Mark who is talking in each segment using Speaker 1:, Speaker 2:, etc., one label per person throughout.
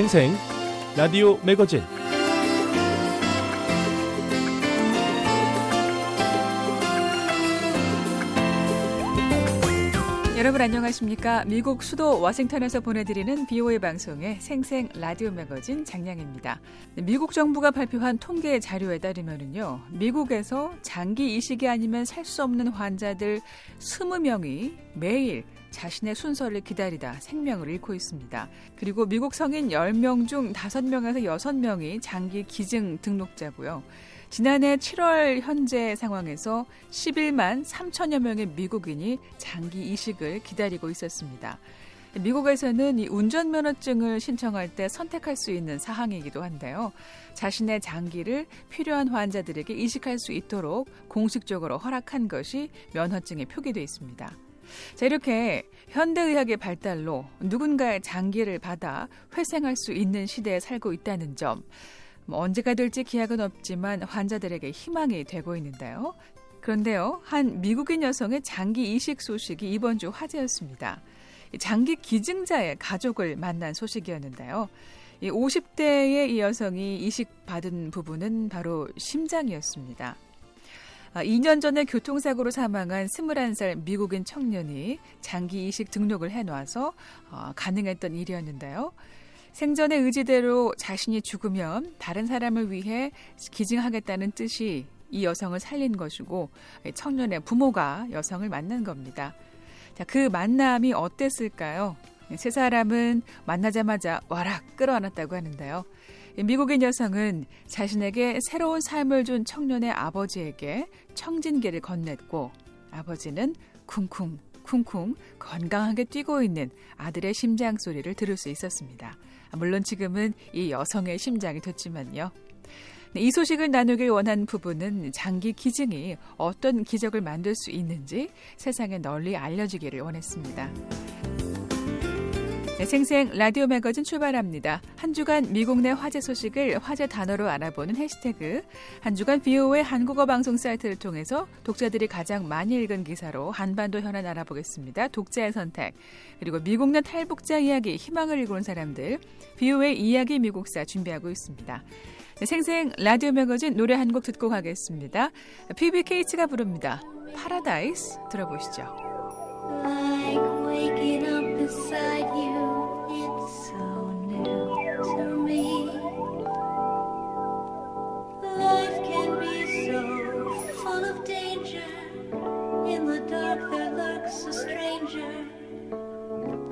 Speaker 1: 생생 라디오 매거진
Speaker 2: 여러분 안녕하십니까? 미국 수도 워싱턴에서 보내드리는 BOA 방송의 생생 라디오 매거진 장량입니다. 미국 정부가 발표한 통계 자료에 따르면요, 미국에서 장기 이식이 아니면 살 수 없는 환자들 20명이 매일 자신의 순서를 기다리다 생명을 잃고 있습니다. 그리고 미국 성인 10명 중 5명에서 6명이 장기 기증 등록자고요. 지난해 7월 현재 상황에서 11만 3천여 명의 미국인이 장기 이식을 기다리고 있었습니다. 미국에서는 이 운전면허증을 신청할 때 선택할 수 있는 사항이기도 한데요. 자신의 장기를 필요한 환자들에게 이식할 수 있도록 공식적으로 허락한 것이 면허증에 표기되어 있습니다. 자, 이렇게 현대의학의 발달로 누군가의 장기를 받아 회생할 수 있는 시대에 살고 있다는 점. 뭐 언제가 될지 기약은 없지만 환자들에게 희망이 되고 있는데요. 그런데요, 한 미국인 여성의 장기 이식 소식이 이번 주 화제였습니다. 장기 기증자의 가족을 만난 소식이었는데요. 50대의 이 여성이 이식받은 부분은 바로 심장이었습니다. 2년 아, 전에 교통사고로 사망한 21살 미국인 청년이 장기 이식 등록을 해놔서 어, 가능했던 일이었는데요. 생전의 의지대로 자신이 죽으면 다른 사람을 위해 기증하겠다는 뜻이 이 여성을 살린 것이고 청년의 부모가 여성을 만난 겁니다. 자, 그 만남이 어땠을까요? 세 사람은 만나자마자 와락 끌어안았다고 하는데요. 미국인 여성은 자신에게 새로운 삶을 준 청년의 아버지에게 청진기를 건넸고 아버지는 쿵쿵 쿵쿵 건강하게 뛰고 있는 아들의 심장 소리를 들을 수 있었습니다. 물론 지금은 이 여성의 심장이 됐지만요. 네, 이 소식을 나누길 원한 부부는 장기 기증이 어떤 기적을 만들 수 있는지 세상에 널리 알려지기를 원했습니다. 네, 생생 라디오 매거진 출발합니다. 한 주간 미국 내 화제 소식을 화제 단어로 알아보는 해시태그, 한 주간 VOA 한국어 방송 사이트를 통해서 독자들이 가장 많이 읽은 기사로 한반도 현안 알아보겠습니다. 독자의 선택, 그리고 미국 내 탈북자 이야기, 희망을 이루는 사람들, VOA 이야기 미국사 준비하고 있습니다. 네, 생생 라디오 매거진 노래 한 곡 듣고 가겠습니다. 피비 케이츠가 부릅니다. 파라다이스 들어보시죠. like beside you. The there lurks a stranger.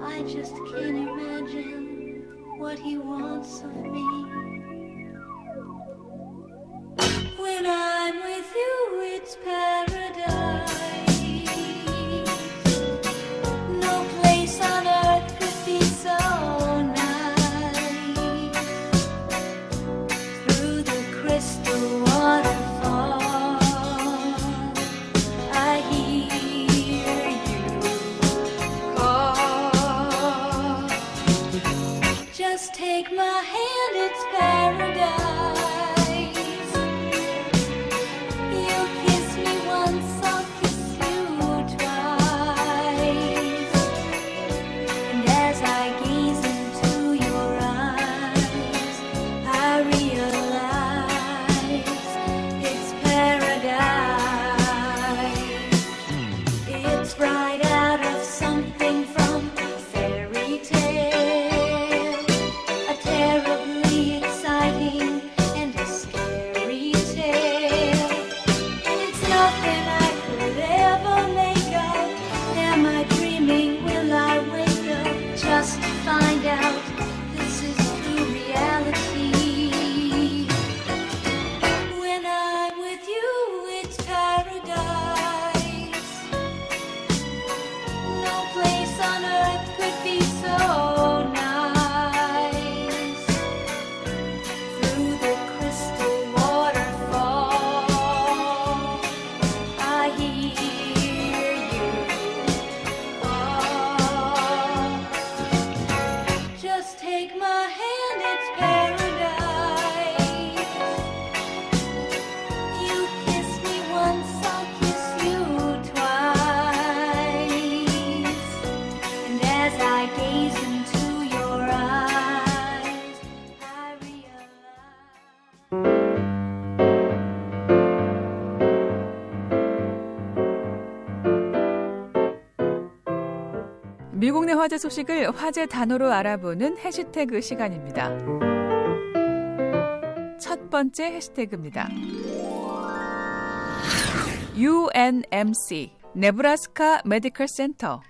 Speaker 2: I just can't imagine what he wants of me. When I'm with you, it's paradise. 화제 소식을 화제 단어로 알아보는 해시태그 시간입니다. 첫 번째 해시태그입니다. UNMC, 네브라스카 메디컬 센터.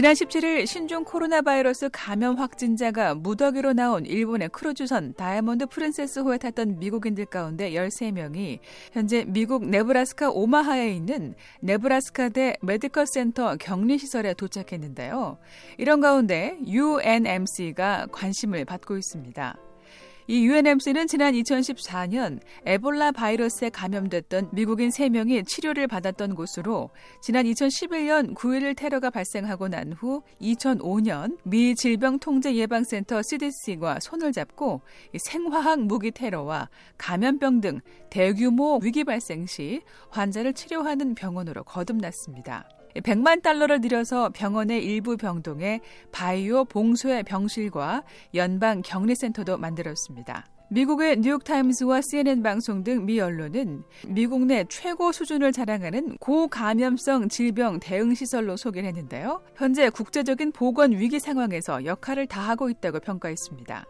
Speaker 2: 지난 17일 신종 코로나 바이러스 감염 확진자가 무더기로 나온 일본의 크루즈선 다이아몬드 프린세스호에 탔던 미국인들 가운데 13명이 현재 미국 네브라스카 오마하에 있는 네브라스카대 메디컬 센터 격리 시설에 도착했는데요. 이런 가운데 UNMC가 관심을 받고 있습니다. 이 UNMC는 지난 2014년 에볼라 바이러스에 감염됐던 미국인 3명이 치료를 받았던 곳으로 지난 2011년 9.11 테러가 발생하고 난 후 2005년 미 질병통제예방센터 CDC와 손을 잡고 생화학 무기 테러와 감염병 등 대규모 위기 발생 시 환자를 치료하는 병원으로 거듭났습니다. 100만 달러를 들여서 병원의 일부 병동에 바이오 봉쇄 병실과 연방 격리센터도 만들었습니다. 미국의 뉴욕타임스와 CNN 방송 등 미 언론은 미국 내 최고 수준을 자랑하는 고감염성 질병 대응 시설로 소개를 했는데요. 현재 국제적인 보건 위기 상황에서 역할을 다하고 있다고 평가했습니다.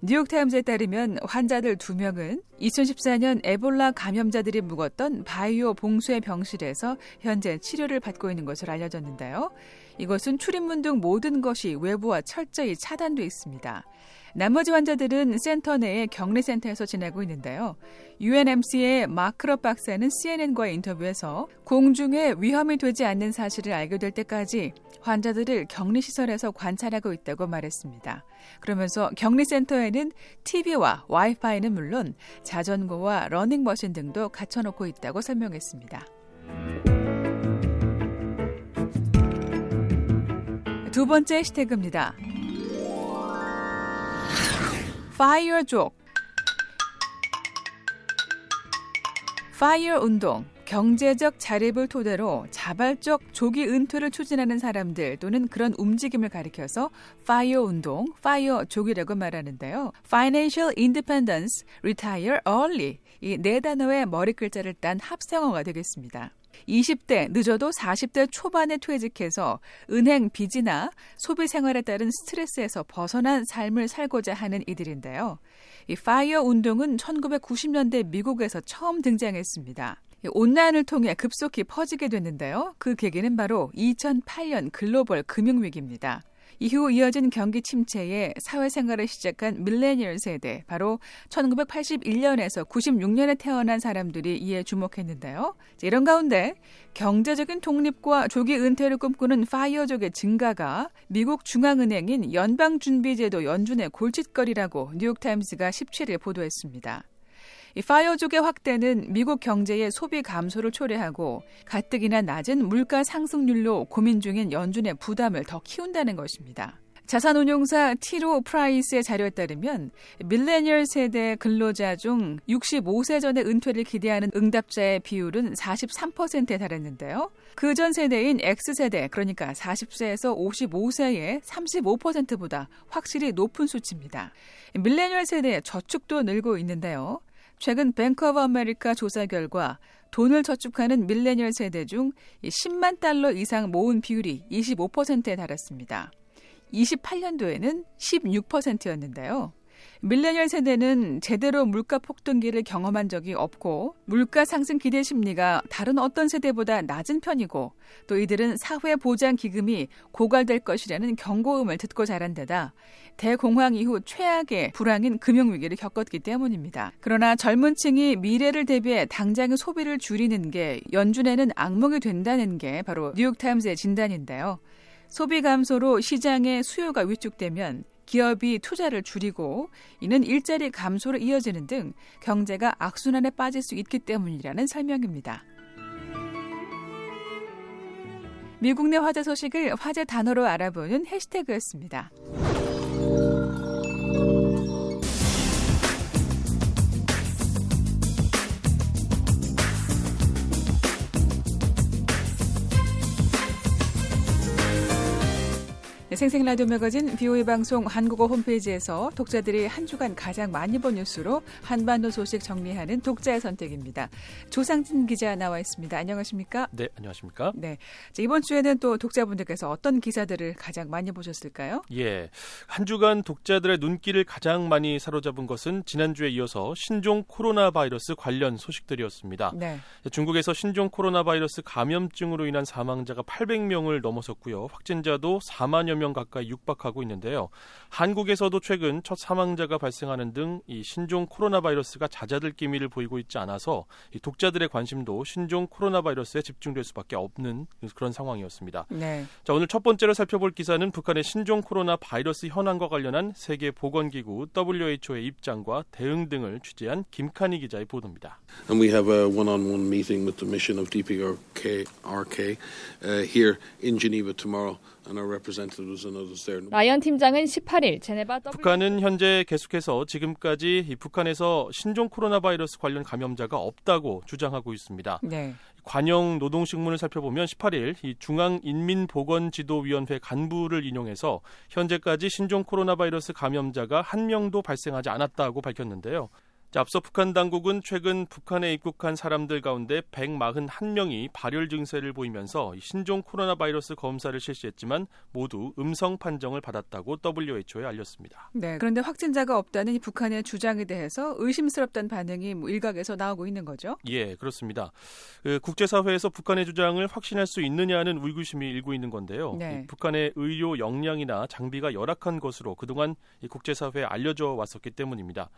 Speaker 2: 뉴욕타임즈에 따르면 환자들 두명은 2014년 에볼라 감염자들이 묵었던 바이오 봉쇄 병실에서 현재 치료를 받고 있는 것으로 알려졌는데요. 이것은 출입문 등 모든 것이 외부와 철저히 차단돼 있습니다. 나머지 환자들은 센터 내의 격리센터에서 지내고 있는데요. UNMC의 마크로 박사는 CNN과의 인터뷰에서 공중에 위험이 되지 않는 사실을 알게 될 때까지 환자들을 격리시설에서 관찰하고 있다고 말했습니다. 그러면서 격리센터에는 TV와 와이파이는 물론 자전거와 러닝머신 등도 갖춰놓고 있다고 설명했습니다. 두 번째 해시태그입니다. 파이어족 파이어 운동 경제적 자립을 토대로 자발적 조기 은퇴를 추진하는 사람들 또는 그런 움직임을 가리켜서 파이어 운동, 파이어 족이라고 말하는데요. Financial Independence, Retire Early 이 네 단어의 머리 글자를 딴 합성어가 되겠습니다. 20대, 늦어도 40대 초반에 퇴직해서 은행 빚이나 소비 생활에 따른 스트레스에서 벗어난 삶을 살고자 하는 이들인데요. 이 파이어 운동은 1990년대 미국에서 처음 등장했습니다. 온라인을 통해 급속히 퍼지게 됐는데요. 그 계기는 바로 2008년 글로벌 금융위기입니다. 이후 이어진 경기 침체에 사회생활을 시작한 밀레니얼 세대, 바로 1981년에서 96년에 태어난 사람들이 이에 주목했는데요. 이런 가운데 경제적인 독립과 조기 은퇴를 꿈꾸는 파이어족의 증가가 미국 중앙은행인 연방준비제도 연준의 골칫거리라고 뉴욕타임스가 17일 보도했습니다. 이 파이어족의 확대는 미국 경제의 소비 감소를 초래하고 가뜩이나 낮은 물가 상승률로 고민 중인 연준의 부담을 더 키운다는 것입니다. 자산운용사 티로 프라이스의 자료에 따르면 밀레니얼 세대 근로자 중 65세 전에 은퇴를 기대하는 응답자의 비율은 43%에 달했는데요. 그 전 세대인 X세대, 그러니까 40세에서 55세의 35%보다 확실히 높은 수치입니다. 밀레니얼 세대의 저축도 늘고 있는데요. 최근 뱅크 오브 아메리카 조사 결과 돈을 저축하는 밀레니얼 세대 중 10만 달러 이상 모은 비율이 25%에 달했습니다. 28년도에는 16%였는데요. 밀레니얼 세대는 제대로 물가 폭등기를 경험한 적이 없고 물가 상승 기대 심리가 다른 어떤 세대보다 낮은 편이고 또 이들은 사회 보장 기금이 고갈될 것이라는 경고음을 듣고 자란 데다 대공황 이후 최악의 불황인 금융 위기를 겪었기 때문입니다. 그러나 젊은 층이 미래를 대비해 당장의 소비를 줄이는 게 연준에는 악몽이 된다는 게 바로 뉴욕타임스의 진단인데요. 소비 감소로 시장의 수요가 위축되면 기업이 투자를 줄이고 이는 일자리 감소로 이어지는 등 경제가 악순환에 빠질 수 있기 때문이라는 설명입니다. 미국 내 화제 소식을 화제 단어로 알아보는 해시태그였습니다. 생생 라디오 매거진 BOE 방송 한국어 홈페이지에서 독자들이 한 주간 가장 많이 본 뉴스로 한반도 소식 정리하는 독자의 선택입니다. 조상진 기자 나와 있습니다. 안녕하십니까?
Speaker 1: 네, 안녕하십니까?
Speaker 2: 네. 자, 이번 주에는 또 독자분들께서 어떤 기사들을 가장 많이 보셨을까요?
Speaker 1: 예. 한 주간 독자들의 눈길을 가장 많이 사로잡은 것은 지난주에 이어서 신종 코로나 바이러스 관련 소식들이었습니다.
Speaker 2: 네.
Speaker 1: 중국에서 신종 코로나 바이러스 감염증으로 인한 사망자가 800명을 넘어섰고요. 확진자도 4만여 명 가까이 육박하고 있는데요. 한국에서도 최근 첫 사망자가 발생하는 등 이 신종 코로나 바이러스가 잦아들 기미를 보이고 있지 않아서 독자들의 관심도 신종 코로나 바이러스에 집중될 수밖에 없는 그런 상황이었습니다.
Speaker 2: 네.
Speaker 1: 자, 오늘 첫 번째로 살펴볼 기사는 북한의 신종 코로나 바이러스 현황과 관련한 세계 보건기구 WHO의 입장과 대응 등을 취재한 김칸희 기자의 보도입니다.
Speaker 3: And we have a one-on-one meeting with the mission of DPRK RK, uh, here in Geneva tomorrow. And our representatives and others there.
Speaker 4: 라이언 팀장은 18일 제네바
Speaker 1: 북한은 현재 계속해서 지금까지 이 북한에서 신종 코로나 바이러스 관련 감염자가 없다고 주장하고 있습니다.
Speaker 2: 네.
Speaker 1: 관영 노동신문을 살펴보면 18일 이 중앙인민보건지도위원회 간부를 인용해서 현재까지 신종 코로나 바이러스 감염자가 한 명도 발생하지 않았다고 밝혔는데요. 자, 앞서 북한 당국은 최근 북한에 입국한 사람들 가운데 141명이 발열 증세를 보이면서 신종 코로나 바이러스 검사를 실시했지만 모두 음성 판정을 받았다고 WHO에 알렸습니다.
Speaker 2: 네. 그런데 확진자가 없다는 이 북한의 주장에 대해서 의심스럽다는 반응이 뭐 일각에서 나오고 있는 거죠.
Speaker 1: 예, 그렇습니다. 그 국제사회에서 북한의 주장을 확신할 수 있느냐는 의구심이 일고 있는 건데요.
Speaker 2: 네.
Speaker 1: 이 북한의 의료 역량이나 장비가 열악한 것으로 그동안 이 국제사회에 알려져 왔었기 때문입니다.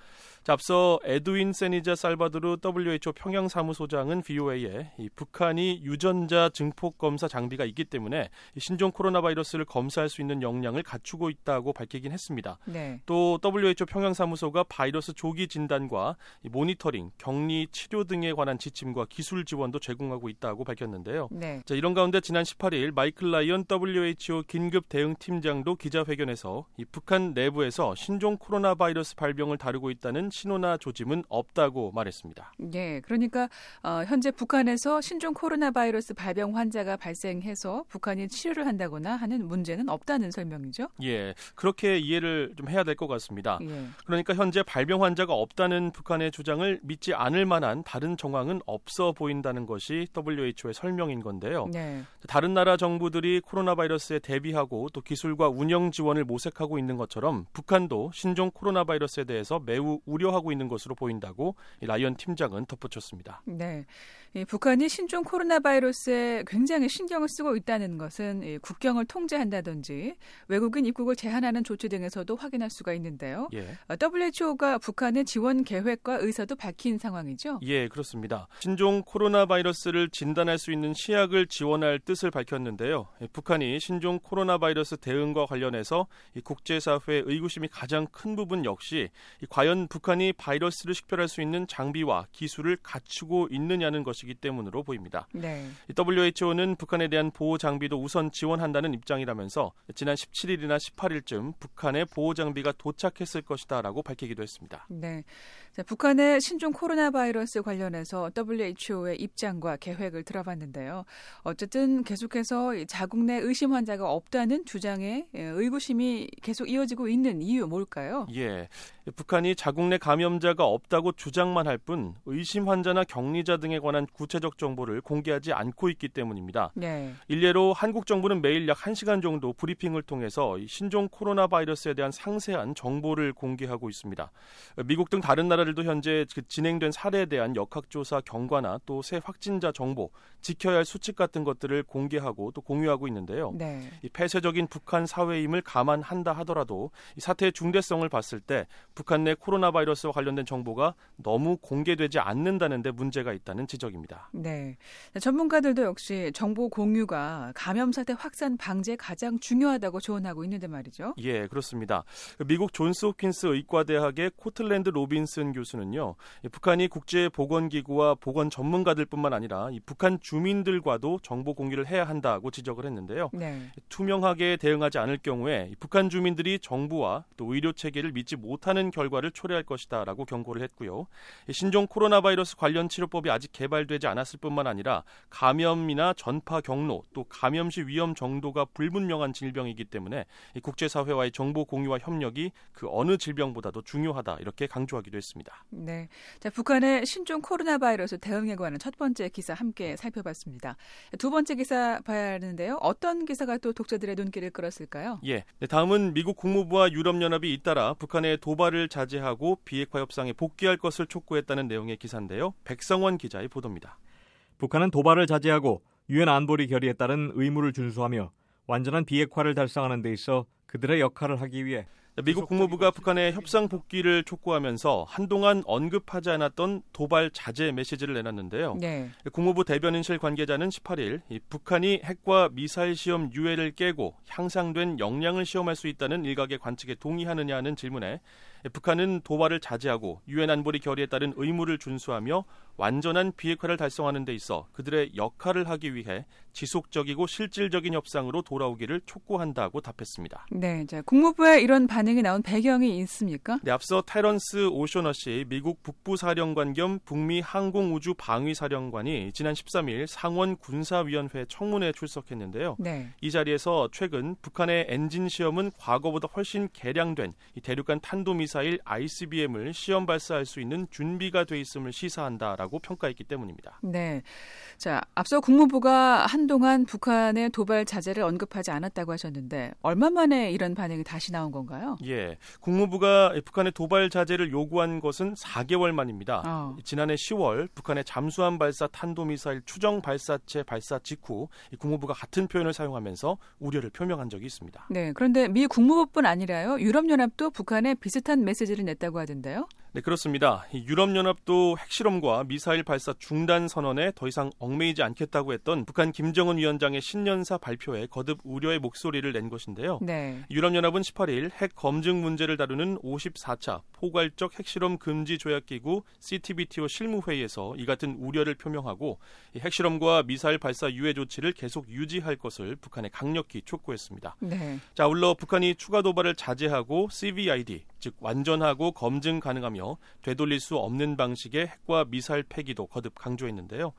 Speaker 1: 자, 앞서 에드윈 세니자 살바도르 WHO 평양 사무소장은 VOA에 이 북한이 유전자 증폭 검사 장비가 있기 때문에 이 신종 코로나 바이러스를 검사할 수 있는 역량을 갖추고 있다고 밝히긴 했습니다.
Speaker 2: 네.
Speaker 1: 또 WHO 평양 사무소가 바이러스 조기 진단과 이 모니터링, 격리, 치료 등에 관한 지침과 기술 지원도 제공하고 있다고 밝혔는데요.
Speaker 2: 네.
Speaker 1: 자, 이런 가운데 지난 18일 마이클 라이언 WHO 긴급 대응 팀장도 기자회견에서 이 북한 내부에서 신종 코로나 바이러스 발병을 다루고 있다는 신호나 조 짐은 없다고 말했습니다.
Speaker 2: 예, 그러니까 어, 현재 북한에서 신종 코로나 바이러스 발병 환자가 발생해서 북한이 치료를 한다거나 하는 문제는 없다는 설명이죠.
Speaker 1: 예, 그렇게 이해를 좀 해야 될 것 같습니다.
Speaker 2: 예.
Speaker 1: 그러니까 현재 발병 환자가 없다는 북한의 주장을 믿지 않을 만한 다른 정황은 없어 보인다는 것이 WHO의 설명인 건데요.
Speaker 2: 네.
Speaker 1: 다른 나라 정부들이 코로나 바이러스에 대비하고 또 기술과 운영 지원을 모색하고 있는 것처럼 북한도 신종 코로나 바이러스에 대해서 매우 우려하고 있는 것 으로 보인다고 이 라이언 팀장은 덧붙였습니다.
Speaker 2: 네. 이 북한이 신종 코로나 바이러스에 굉장히 신경을 쓰고 있다는 것은 이 국경을 통제한다든지 외국인 입국을 제한하는 조치 등에서도 확인할 수가 있는데요.
Speaker 1: 예.
Speaker 2: 어, WHO가 북한의 지원 계획과 의사도 밝힌 상황이죠.
Speaker 1: 예, 그렇습니다. 신종 코로나 바이러스를 진단할 수 있는 시약을 지원할 뜻을 밝혔는데요. 예, 북한이 신종 코로나 바이러스 대응과 관련해서 이 국제사회의 의구심이 가장 큰 부분 역시 이 과연 북한이 바이러스를 식별할 수 있는 장비와 기술을 갖추고 있느냐는 것 이기 때문으로 보입니다.
Speaker 2: 네.
Speaker 1: 이 WHO는 북한에 대한 보호 장비도 우선 지원한다는 입장이라면서 지난 17일이나 18일쯤 북한의 보호 장비가 도착했을 것이다라고 밝히기도 했습니다.
Speaker 2: 네. 자, 북한의 신종 코로나 바이러스 관련해서 WHO의 입장과 계획을 들어봤는데요. 어쨌든 계속해서 이 자국 내 의심 환자가 없다는 주장에 예, 의구심이 계속 이어지고 있는 이유 뭘까요?
Speaker 1: 예. 북한이 자국 내 감염자가 없다고 주장만 할 뿐 의심 환자나 격리자 등에 관한 구체적 정보를 공개하지 않고 있기 때문입니다.
Speaker 2: 네.
Speaker 1: 일례로 한국 정부는 매일 약 1시간 정도 브리핑을 통해서 이 신종 코로나 바이러스에 대한 상세한 정보를 공개하고 있습니다. 미국 등 다른 나라 들도 현재 그 진행된 사례에 대한 역학조사 경과나 또 새 확진자 정보, 지켜야 할 수칙 같은 것들을 공개하고 또 공유하고 있는데요.
Speaker 2: 네.
Speaker 1: 이 폐쇄적인 북한 사회임을 감안한다 하더라도 이 사태의 중대성을 봤을 때 북한 내 코로나 바이러스와 관련된 정보가 너무 공개되지 않는다는데 문제가 있다는 지적입니다.
Speaker 2: 네. 전문가들도 역시 정보 공유가 감염 사태 확산 방지에 가장 중요하다고 조언하고 있는데 말이죠.
Speaker 1: 예, 그렇습니다. 미국 존스 홉킨스 의과대학의 코틀랜드 로빈슨 교수는요, 이 북한이 국제 보건 기구와 보건 전문가들뿐만 아니라 이 북한 주민들과도 정보 공유를 해야 한다고 지적을 했는데요.
Speaker 2: 네.
Speaker 1: 투명하게 대응하지 않을 경우에 이 북한 주민들이 정부와 또 의료 체계를 믿지 못하는 결과를 초래할 것이다라고 경고를 했고요. 신종 코로나 바이러스 관련 치료법이 아직 개발되지 않았을 뿐만 아니라 감염이나 전파 경로 또 감염 시 위험 정도가 불분명한 질병이기 때문에 국제사회와의 정보 공유와 협력이 그 어느 질병보다도 중요하다 이렇게 강조하기도 했습니다.
Speaker 2: 네, 자 북한의 신종 코로나 바이러스 대응에 관한 첫 번째 기사 함께 살펴봤습니다. 두 번째 기사 봐야 하는데요. 어떤 기사가 또 독자들의 눈길을 끌었을까요?
Speaker 1: 예, 네, 다음은 미국 국무부와 유럽연합이 잇따라 북한의 도발을 자제하고 비핵화 협상에 복귀할 것을 촉구했다는 내용의 기사인데요. 백성원 기자의 보도입니다.
Speaker 5: 북한은 도발을 자제하고 유엔 안보리 결의에 따른 의무를 준수하며 완전한 비핵화를 달성하는 데 있어 그들의 역할을 하기 위해
Speaker 1: 미국 국무부가 북한의 협상 복귀를 촉구하면서 한동안 언급하지 않았던 도발 자제 메시지를 내놨는데요. 네. 국무부 대변인실 관계자는 18일 북한이 핵과 미사일 시험 유예를 깨고 향상된 역량을 시험할 수 있다는 일각의 관측에 동의하느냐는 질문에 북한은 도발을 자제하고 유엔 안보리 결의에 따른 의무를 준수하며 완전한 비핵화를 달성하는 데 있어 그들의 역할을 하기 위해 지속적이고 실질적인 협상으로 돌아오기를 촉구한다고 답했습니다.
Speaker 2: 네, 자, 국무부의 이런 반응이 나온 배경이 있습니까?
Speaker 1: 네, 앞서 테런스 오셔너 씨 미국 북부 사령관 겸 북미 항공우주 방위 사령관이 지난 13일 상원 군사위원회 청문회에 출석했는데요. 네. 이 자리에서 최근 북한의 엔진 시험은 과거보다 훨씬 개량된 대륙간 탄도미사 일 ICBM을 시험 발사할 수 있는 준비가 돼 있음을 시사한다라고 평가했기 때문입니다.
Speaker 2: 네, 자 앞서 국무부가 한동안 북한의 도발 자제를 언급하지 않았다고 하셨는데 얼마 만에 이런 반응이 다시 나온 건가요?
Speaker 1: 예, 국무부가 북한의 도발 자제를 요구한 것은 4개월 만입니다. 어. 지난해 10월 북한의 잠수함 발사 탄도미사일 추정 발사체 발사 직후 국무부가 같은 표현을 사용하면서 우려를 표명한 적이 있습니다.
Speaker 2: 네, 그런데 미 국무부뿐 아니라요 유럽연합도 북한에 비슷한 메시지를 냈다고 하던데요.
Speaker 1: 네, 그렇습니다. 유럽연합도 핵실험과 미사일 발사 중단 선언에 더 이상 얽매이지 않겠다고 했던 북한 김정은 위원장의 신년사 발표에 거듭 우려의 목소리를 낸 것인데요. 네. 유럽연합은 18일 핵 검증 문제를 다루는 54차 포괄적 핵실험 금지 조약기구 CTBTO 실무회의에서 이 같은 우려를 표명하고 핵실험과 미사일 발사 유예 조치를 계속 유지할 것을 북한에 강력히 촉구했습니다. 네. 자, 아울러 북한이 추가 도발을 자제하고 CVID, 즉 완전하고 검증 가능하며 되돌릴 수 없는 방식의 핵과 미사일 폐기도 거듭 강조했는데요.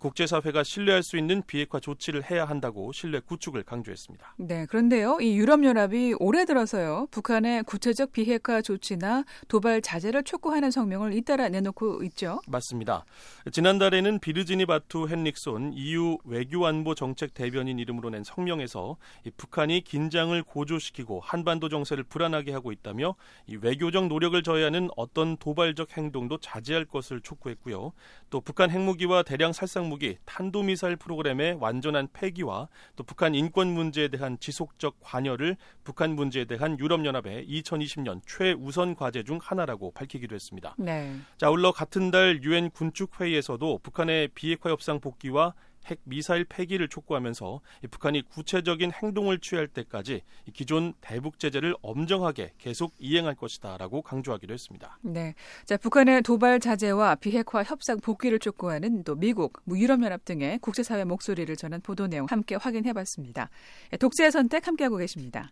Speaker 1: 국제사회가 신뢰할 수 있는 비핵화 조치를 해야 한다고 신뢰 구축을 강조했습니다.
Speaker 2: 네, 그런데요, 이 유럽연합이 올해 들어서요, 북한의 구체적 비핵화 조치나 도발 자제를 촉구하는 성명을 잇따라 내놓고 있죠.
Speaker 1: 맞습니다. 지난달에는 비르지니 바투 헨릭손 EU 외교안보 정책 대변인 이름으로 낸 성명에서 북한이 긴장을 고조시키고 한반도 정세를 불안하게 하고 있다며 이 외교적 노력을 저해하는 어떤 도발적 행동도 자제할 것을 촉구했고요. 또 북한 핵무기와 대량 살상 무기, 탄도미사일 프로그램의 완전한 폐기와 또 북한 인권 문제에 대한 지속적 관여를 북한 문제에 대한 유럽연합의 2020년 최우선 과제 중 하나라고 밝히기도 했습니다. 네. 자, 아울러 같은 달 유엔 군축 회의에서도 북한의 비핵화 협상 복귀와 핵 미사일 폐기를 촉구하면서 북한이 구체적인 행동을 취할 때까지 기존 대북 제재를 엄정하게 계속 이행할 것이다라고 강조하기도 했습니다.
Speaker 2: 네, 자 북한의 도발 자제와 비핵화 협상 복귀를 촉구하는 또 미국, 유럽연합 등의 국제사회 목소리를 전한 보도 내용 함께 확인해봤습니다. 독재의 선택 함께하고 계십니다.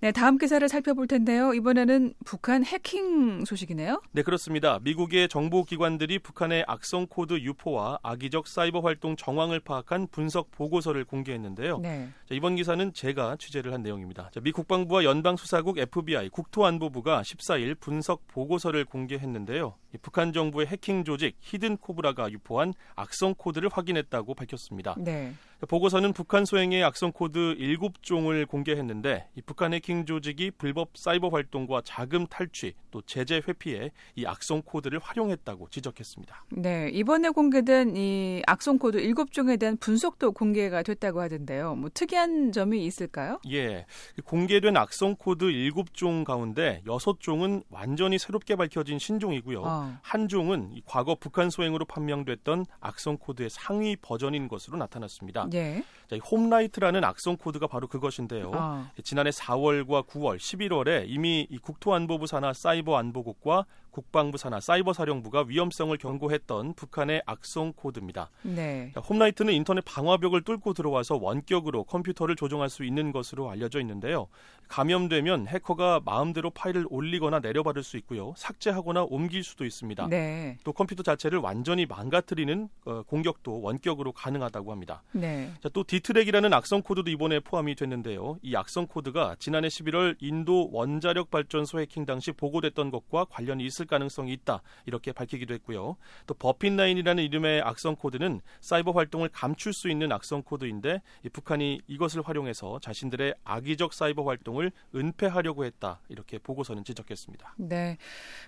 Speaker 2: 네, 다음 기사를 살펴볼 텐데요. 이번에는 북한 해킹 소식이네요.
Speaker 1: 네, 그렇습니다. 미국의 정보 기관들이 북한의 악성 코드 유포와 악의적 사이버 활동 정황을 파악한 분석 보고서를 공개했는데요. 네. 자, 이번 기사는 제가 취재를 한 내용입니다. 자, 미 국방부와 연방 수사국 FBI, 국토안보부가 14일 분석 보고서를 공개했는데요. 북한 정부의 해킹 조직 히든 코브라가 유포한 악성 코드를 확인했다고 밝혔습니다. 네. 보고서는 북한 소행의 악성 코드 7종을 공개했는데 이 북한 해킹 조직이 불법 사이버 활동과 자금 탈취 또 제재 회피에 이 악성 코드를 활용했다고 지적했습니다.
Speaker 2: 네, 이번에 공개된 이 악성 코드 7종에 대한 분석도 공개가 됐다고 하던데요. 뭐 특이한 점이 있을까요?
Speaker 1: 예. 공개된 악성 코드 7종 가운데 6종은 완전히 새롭게 밝혀진 신종이고요. 아. 한 종은 과거 북한 소행으로 판명됐던 악성 코드의 상위 버전인 것으로 나타났습니다. 예. 자, 이 홈라이트라는 악성 코드가 바로 그것인데요.
Speaker 2: 어.
Speaker 1: 지난해 4월과 9월, 11월에 이미 이 국토안보부 산하 사이버 안보국과 국방부 산하 사이버 사령부가 위험성을 경고했던 북한의 악성 코드입니다.
Speaker 2: 네.
Speaker 1: 자, 홈라이트는 인터넷 방화벽을 뚫고 들어와서 원격으로 컴퓨터를 조종할 수 있는 것으로 알려져 있는데요. 감염되면 해커가 마음대로 파일을 올리거나 내려받을 수 있고요. 삭제하거나 옮길 수도 있습니다.
Speaker 2: 네.
Speaker 1: 또 컴퓨터 자체를 완전히 망가뜨리는 어, 공격도 원격으로 가능하다고 합니다.
Speaker 2: 네.
Speaker 1: 자, 또 Dtrack이라는 악성 코드도 이번에 포함이 됐는데요. 이 악성 코드가 지난해 11월 인도 원자력 발전소 해킹 당시 보고됐던 것과 관련이 있을 가능성이 있다. 이렇게 밝히기도 했고요. 또 BUFFETLINE이라는 이름의 악성 코드는 사이버 활동을 감출 수 있는 악성 코드인데 이 북한이 이것을 활용해서 자신들의 악의적 사이버 활동을 은폐하려고 했다. 이렇게 보고서는 지적했습니다.
Speaker 2: 네.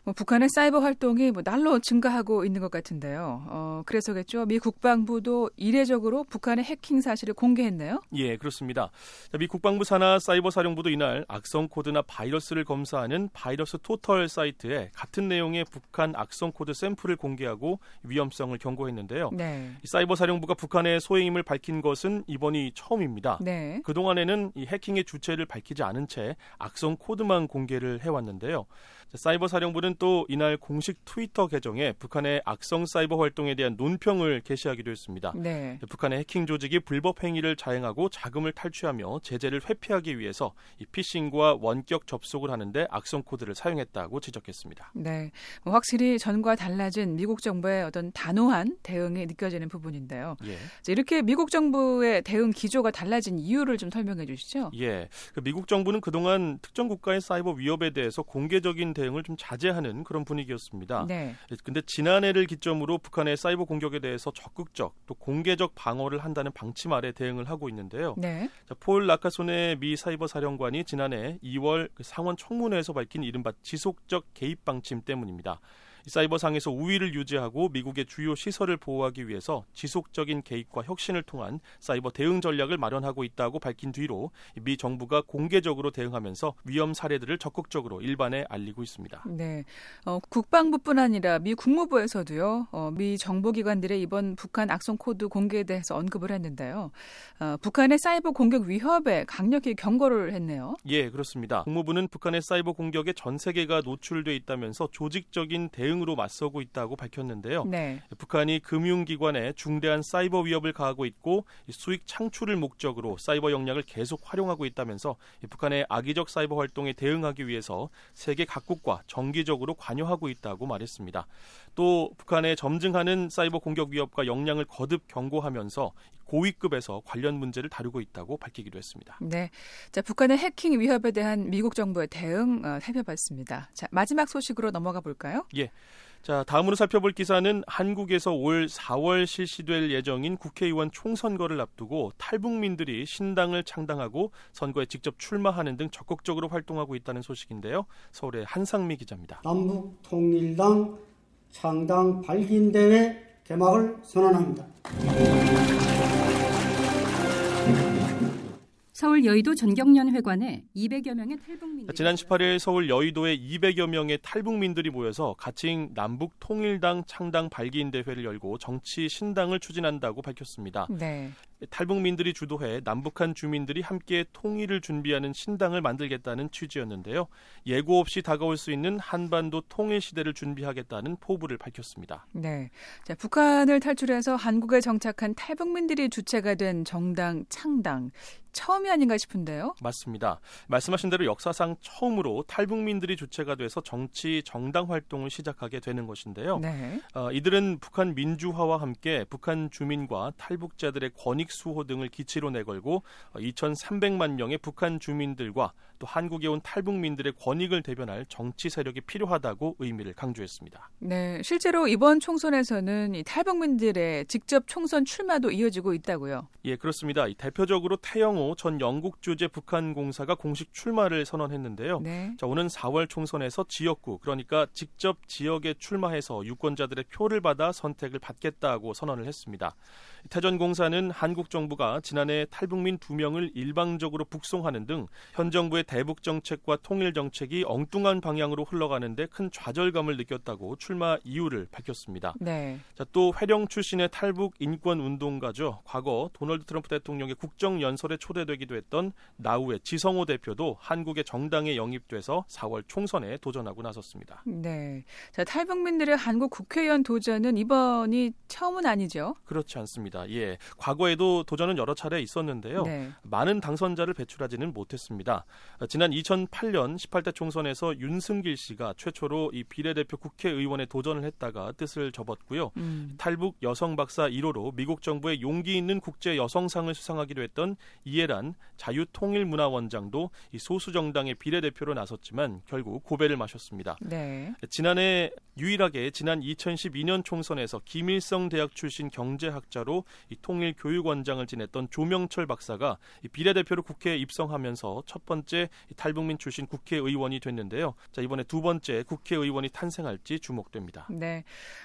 Speaker 2: 뭐 북한의 사이버 활동이 뭐 날로 증가하고 있는 것 같은데요. 어, 그래서겠죠. 미 국방부도 이례적으로 북한의 해킹 사실을 공개했네요.
Speaker 1: 예, 그렇습니다. 자, 미 국방부 산하 사이버 사령부도 이날 악성 코드나 바이러스를 검사하는 VirusTotal 사이트에 같은 내용의 북한 악성 코드 샘플을 공개하고 위험성을 경고했는데요.
Speaker 2: 네.
Speaker 1: 이 사이버 사령부가 북한의 소행임을 밝힌 것은 이번이 처음입니다.
Speaker 2: 네.
Speaker 1: 그동안에는 이 해킹의 주체를 밝히지 않은 채 악성 코드만 공개를 해왔는데요. 자, 사이버 사령부는 또 이날 공식 트위터 계정에 북한의 악성 사이버 활동에 대한 논평을 게시하기도 했습니다.
Speaker 2: 네.
Speaker 1: 북한의 해킹 조직이 불법 행위를 자행하고 자금을 탈취하며 제재를 회피하기 위해서 이 피싱과 원격 접속을 하는데 악성 코드를 사용했다고 지적했습니다.
Speaker 2: 네. 뭐 확실히 전과 달라진 미국 정부의 어떤 단호한 대응이 느껴지는 부분인데요.
Speaker 1: 예.
Speaker 2: 자, 이렇게 미국 정부의 대응 기조가 달라진 이유를 좀 설명해 주시죠.
Speaker 1: 예. 그 미국 정부는 그동안 특정 국가의 사이버 위협에 대해서 공개적인 대응을 좀 자제하는 그런 분위기였습니다.
Speaker 2: 네.
Speaker 1: 근데 지난해를 기점으로 북한의 사이버 공격에 대해서 적극적 또 공개적 방어를 한다는 방침 아래 대응을 하고 있는데요.
Speaker 2: 네.
Speaker 1: 자, 폴 라카손의 미 사이버 사령관이 지난해 2월 그 상원 청문회에서 밝힌 이른바 지속적 개입 방침 때문입니다. 이 사이버상에서 우위를 유지하고 미국의 주요 시설을 보호하기 위해서 지속적인 개입과 혁신을 통한 사이버 대응 전략을 마련하고 있다고 밝힌 뒤로 미 정부가 공개적으로 대응하면서 위험 사례들을 적극적으로 일반에 알리고 있습니다.
Speaker 2: 네. 어, 국방부뿐 아니라 미 국무부에서도요, 어, 미 정보기관들의 이번 북한 악성 코드 공개에 대해서 언급을 했는데요. 어, 북한의 사이버 공격 위협에 강력히 경고를 했네요.
Speaker 1: 예, 그렇습니다. 국무부는 북한의 사이버 공격에 전 세계가 노출돼 있다면서 조직적인 대응 으로 맞서고 있다고 밝혔는데요.
Speaker 2: 네.
Speaker 1: 북한이 금융기관에 중대한 사이버 위협을 가하고 있고 이 수익 창출을 목적으로 사이버 역량을 계속 활용하고 있다면서 이 북한의 악의적 사이버 활동에 대응하기 위해서 세계 각국과 정기적으로 관여하고 있다고 말했습니다. 또 북한의 점증하는 사이버 공격 위협과 역량을 거듭 경고하면서 고위급에서 관련 문제를 다루고 있다고 밝히기도 했습니다.
Speaker 2: 네. 자, 북한의 해킹 위협에 대한 미국 정부의 대응 어, 살펴봤습니다. 자, 마지막 소식으로 넘어가 볼까요?
Speaker 1: 예. 자, 다음으로 살펴볼 기사는 한국에서 올 4월 실시될 예정인 국회의원 총선거를 앞두고 탈북민들이 신당을 창당하고 선거에 직접 출마하는 등 적극적으로 활동하고 있다는 소식인데요. 서울의 한상미 기자입니다.
Speaker 6: 남북 통일당 창당 발긴대회 개막을 선언합니다.
Speaker 7: 서울 여의도 전경련 회관에 200여 명의 탈북민들이
Speaker 1: 지난 18일 서울 여의도에 200여 명의 탈북민들이 모여서 가칭 남북 통일당 창당 발기인 대회를 열고 정치 신당을 추진한다고 밝혔습니다.
Speaker 2: 네.
Speaker 1: 탈북민들이 주도해 남북한 주민들이 함께 통일을 준비하는 신당을 만들겠다는 취지였는데요. 예고 없이 다가올 수 있는 한반도 통일 시대를 준비하겠다는 포부를 밝혔습니다.
Speaker 2: 네. 자, 북한을 탈출해서 한국에 정착한 탈북민들이 주체가 된 정당 창당. 처음이 아닌가 싶은데요.
Speaker 1: 맞습니다. 말씀하신 대로 역사상 처음으로 탈북민들이 주체가 돼서 정치 정당 활동을 시작하게 되는 것인데요.
Speaker 2: 네.
Speaker 1: 어, 이들은 북한 민주화와 함께 북한 주민과 탈북자들의 권익 수호 등을 기치로 내걸고 2,300만 명의 북한 주민들과 또 한국에 온 탈북민들의 권익을 대변할 정치 세력이 필요하다고 의미를 강조했습니다.
Speaker 2: 네. 실제로 이번 총선에서는 이 탈북민들의 직접 총선 출마도 이어지고 있다고요.
Speaker 1: 예, 그렇습니다. 이 대표적으로 태영호 전 영국 주재 북한 공사가 공식 출마를 선언했는데요.
Speaker 2: 네.
Speaker 1: 자, 오는 4월 총선에서 지역구 그러니까 직접 지역에 출마해서 유권자들의 표를 받아 선택을 받겠다고 선언을 했습니다. 태전공사는 한국 정부가 지난해 탈북민 두 명을 일방적으로 북송하는 등 현 정부의 대북 정책과 통일 정책이 엉뚱한 방향으로 흘러가는데 큰 좌절감을 느꼈다고 출마 이유를 밝혔습니다.
Speaker 2: 네.
Speaker 1: 자, 또 회령 출신의 탈북 인권 운동가죠. 과거 도널드 트럼프 대통령의 국정 연설에 초대되기도 했던 나우의 지성호 대표도 한국의 정당에 영입돼서 4월 총선에 도전하고 나섰습니다.
Speaker 2: 네. 자, 탈북민들의 한국 국회의원 도전은 이번이 처음은 아니죠?
Speaker 1: 그렇지 않습니다. 예. 과거에도 도전은 여러 차례 있었는데요.
Speaker 2: 네.
Speaker 1: 많은 당선자를 배출하지는 못했습니다. 지난 2008년 18대 총선에서 윤승길 씨가 최초로 이 비례대표 국회의원에 도전을 했다가 뜻을 접었고요.
Speaker 2: 음.
Speaker 1: 탈북 여성 박사 1호로 미국 정부의 용기 있는 국제 여성상을 수상하기도 했던 이해란 자유통일문화원장도 이 소수 정당의 비례대표로 나섰지만 결국 고배를 마셨습니다.
Speaker 2: 네.
Speaker 1: 지난해 유일하게 지난 2012년 총선에서 김일성 대학 출신 경제학자로 이 통일 교육원장을 지냈던 조명철 박사가 이 비례대표로 국회에 입성하면서 첫 번째 이 탈북민 출신 국회의원이 됐는데요. 자 이번에 두 번째 국회의원이 탄생할지 주목됩니다.
Speaker 2: 네.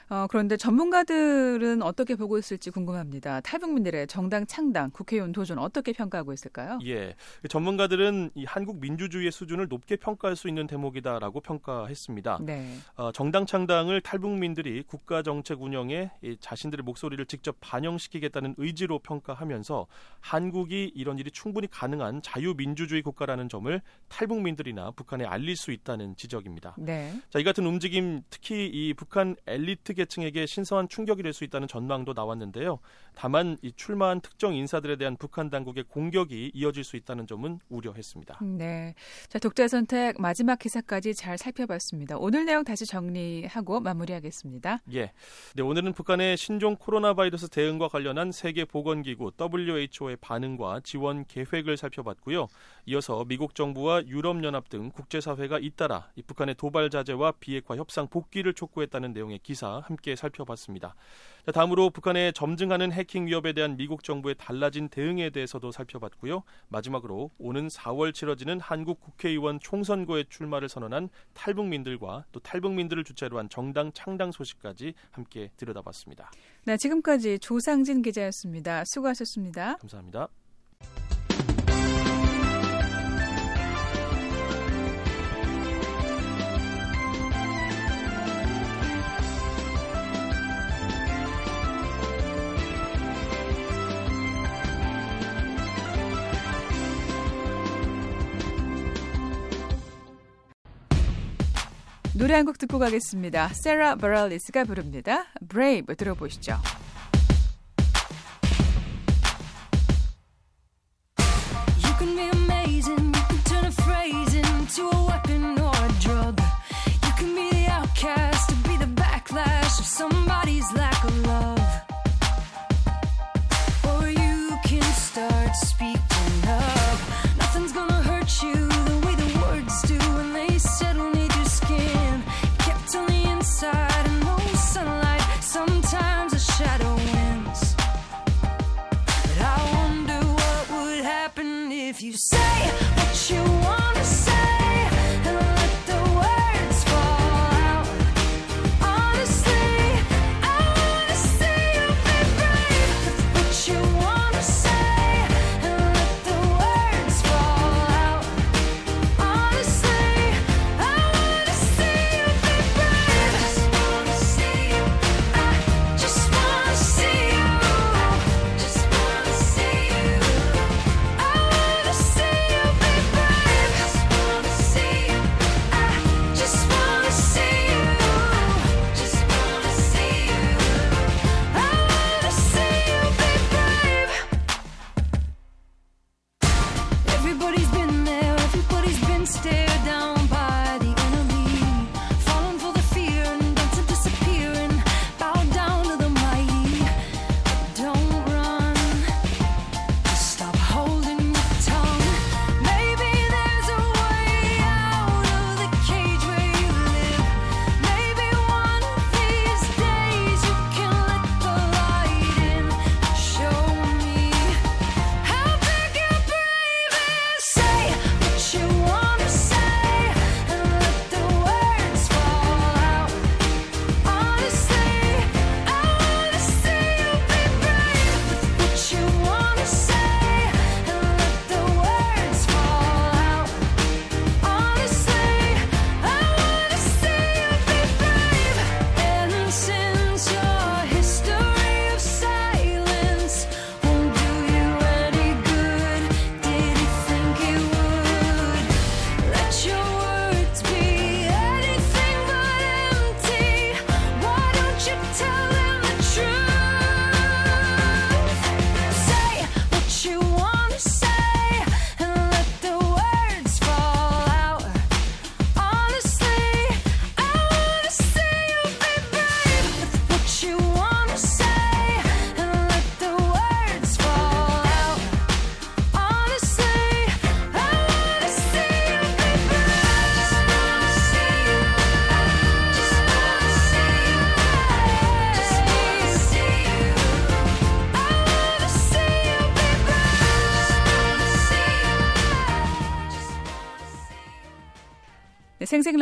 Speaker 2: 어, 그런데 전문가들은 어떻게 보고 있을지 궁금합니다. 탈북민들의 정당 창당, 국회의원 도전 어떻게 평가하고 있을까요?
Speaker 1: 예, 전문가들은 이 한국 민주주의의 수준을 높게 평가할 수 있는 대목이다라고 평가했습니다.
Speaker 2: 네.
Speaker 1: 어, 정당 창당을 탈북민들이 국가 정책 운영에 이 자신들의 목소리를 직접 반영시 키겠다는 의지로 평가하면서 한국이 이런 일이 충분히 가능한 자유민주주의 국가라는 점을 탈북민들이나 북한에 알릴 수 있다는 지적입니다.
Speaker 2: 네.
Speaker 1: 자, 이 같은 움직임 특히 이 북한 엘리트 계층에게 신선한 충격이 될 수 있다는 전망도 나왔는데요. 다만 이 출마한 특정 인사들에 대한 북한 당국의 공격이 이어질 수 있다는 점은 우려했습니다.
Speaker 2: 네. 자, 독자 선택 마지막 기사까지 잘 살펴봤습니다. 오늘 내용 다시 정리하고 마무리하겠습니다.
Speaker 1: 예. 네, 오늘은 북한의 신종 코로나 바이러스 대응과 관련한 세계 보건기구 WHO의 반응과 지원 계획을 살펴봤고요. 이어서 미국 정부와 유럽 연합 등 국제사회가 잇따라 이 북한의 도발 자제와 비핵화 협상 복귀를 촉구했다는 내용의 기사 함께 살펴봤습니다. 자, 다음으로 북한의 점증하는 해킹 위협에 대한 미국 정부의 달라진 대응에 대해서도 살펴봤고요. 마지막으로 오는 4월 치러지는 한국 국회의원 총선거에 출마를 선언한 탈북민들과 또 탈북민들을 주체로 한 정당 창당 소식까지 함께 들여다봤습니다.
Speaker 2: 네, 지금까지 조상진 기자였습니다. 수고하셨습니다.
Speaker 1: 감사합니다.
Speaker 2: 노래 한 곡 듣고 가겠습니다. 세라 버랄리스가 부릅니다. 브레이브 들어보시죠.
Speaker 8: you say what you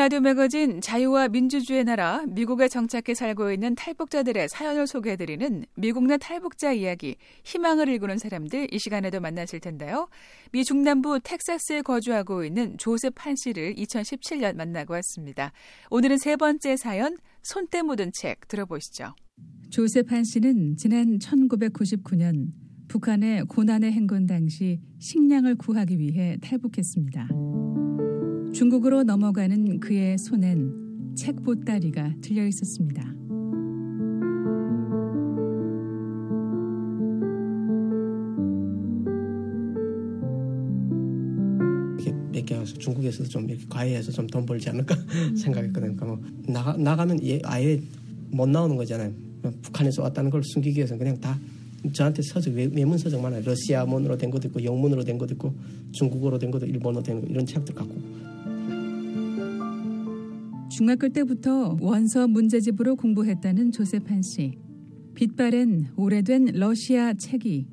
Speaker 2: 라디오 매거진 자유와 민주주의 나라 미국에 정착해 살고 있는 탈북자들의 사연을 소개해드리는 미국 내 탈북자 이야기 희망을 일구는 사람들 이 시간에도 만나실 텐데요. 미 중남부 텍사스에 거주하고 있는 조셉 한 씨를 2017년 만나고 왔습니다. 오늘은 세 번째 사연 손때 묻은 책 들어보시죠. 조셉 한 씨는 지난 1999년 북한의 고난의 행군 당시 식량을 구하기 위해 탈북했습니다. 중국으로 넘어가는 그의 손엔 책 보따리가 들려 있었습니다.
Speaker 9: 해서 중국에서도 좀 이렇게 과외해서 좀 돈 벌지 않을까 생각했거든요. 그러니까 뭐 나가 나가면 아예 못 나오는 거잖아요. 북한에서 왔다는 걸 숨기기 위해서 그냥 다 저한테 서적 외, 문 서적 많아요. 러시아문으로 된 것도 있고 영문으로 된 것도 있고 중국어로 된 것도 일본어로 된 거, 이런 책들 갖고
Speaker 2: 중학교 때부터 원서 문제집으로 공부했다는 조세판 씨. 빛바랜 오래된 러시아 책이